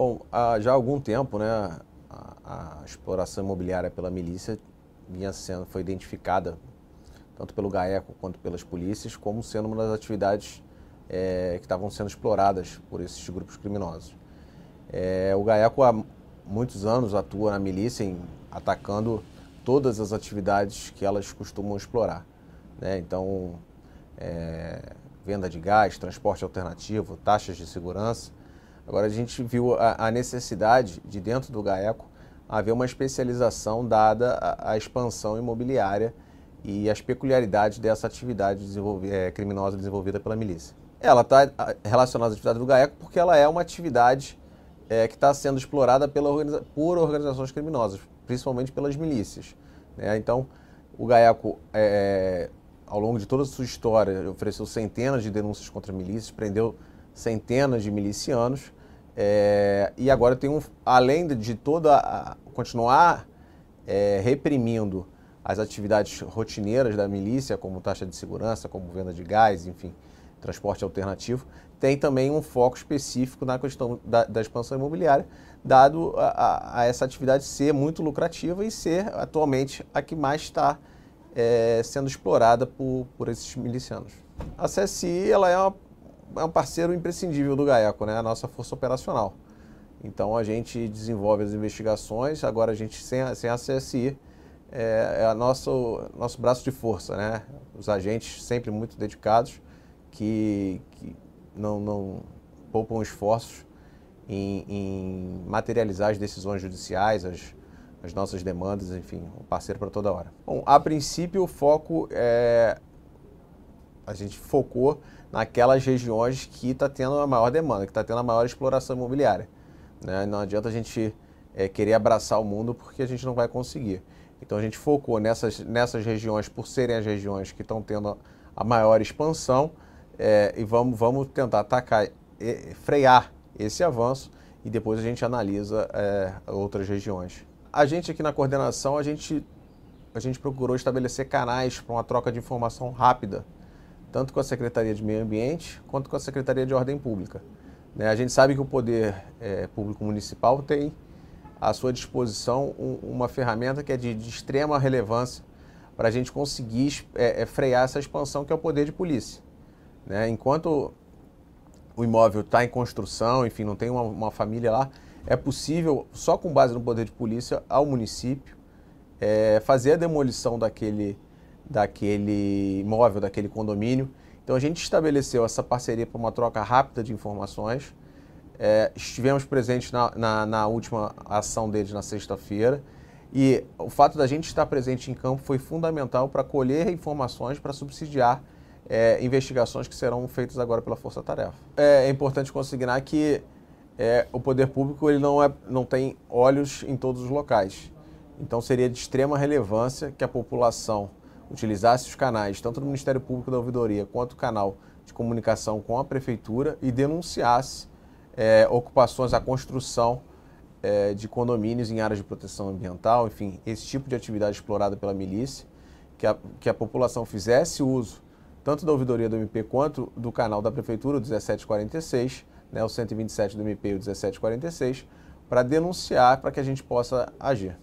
Bom, já há algum tempo, né, a, a exploração imobiliária pela milícia vinha sendo, foi identificada, tanto pelo GAECO quanto pelas polícias, como sendo uma das atividades é, que estavam sendo exploradas por esses grupos criminosos. É, o GAECO há muitos anos atua na milícia em, atacando todas as atividades que elas costumam explorar. Né? Então, é, venda de gás, transporte alternativo, taxas de segurança. Agora a gente viu a, a necessidade de dentro do GAECO haver uma especialização dada à expansão imobiliária e as peculiaridades dessa atividade é, criminosa desenvolvida pela milícia. Ela está relacionada à atividade do GAECO porque ela é uma atividade é, que está sendo explorada pela organiza por organizações criminosas, principalmente pelas milícias. Né? Então, o GAECO, é, ao longo de toda a sua história, ofereceu centenas de denúncias contra milícias, prendeu centenas de milicianos, é, e agora tem um, além de toda a, continuar é, reprimindo as atividades rotineiras da milícia, como taxa de segurança, como venda de gás, enfim, transporte alternativo, tem também um foco específico na questão da, da expansão imobiliária, dado a, a, a, essa atividade ser muito lucrativa e ser atualmente a que mais está é, sendo explorada por, por esses milicianos. A CSI ela é, uma, é um parceiro imprescindível do GAECO, né, a nossa força operacional. Então a gente desenvolve as investigações, agora a gente, sem a, sem a CSI, é, é a nosso, nosso braço de força, né? Os agentes sempre muito dedicados, que, que não, não poupam esforços em, em, materializar as decisões judiciais, as, as nossas demandas, enfim, um parceiro para toda hora. Bom, a princípio o foco é. A gente focou naquelas regiões que está tendo a maior demanda, que está tendo a maior exploração imobiliária. Né? Não adianta a gente é, querer abraçar o mundo porque a gente não vai conseguir. Então a gente focou nessas, nessas regiões por serem as regiões que estão tendo a maior expansão é, e vamos, vamos tentar atacar, e, frear esse avanço e depois a gente analisa outras regiões. A gente aqui na coordenação, a gente, a gente procurou estabelecer canais para uma troca de informação rápida, tanto com a Secretaria de Meio Ambiente quanto com a Secretaria de Ordem Pública. Né? A gente sabe que o Poder é, Público Municipal tem à sua disposição um, uma ferramenta que é de, de extrema relevância para a gente conseguir é, é, frear essa expansão que é o poder de polícia. Né? Enquanto o imóvel está em construção, enfim, não tem uma, uma, família lá, é possível, só com base no poder de polícia, ao município é, fazer a demolição daquele, daquele imóvel, daquele condomínio então a gente estabeleceu essa parceria para uma troca rápida de informações. É, estivemos presentes na, na, na, última ação deles na sexta-feira e o fato da gente estar presente em campo foi fundamental para colher informações para subsidiar é, investigações que serão feitas agora pela Força Tarefa. É, é importante consignar que é, o poder público ele não, é, não tem olhos em todos os locais. Então seria de extrema relevância que a população utilizasse os canais, tanto do Ministério Público da Ouvidoria quanto o canal de comunicação com a Prefeitura e denunciasse é, ocupações, a construção é, de condomínios em áreas de proteção ambiental, enfim, esse tipo de atividade explorada pela milícia, que a, que a população fizesse uso tanto da ouvidoria do MP quanto do canal da Prefeitura, o 1746, né, o 127 do MP e o 1746, para denunciar para que a gente possa agir.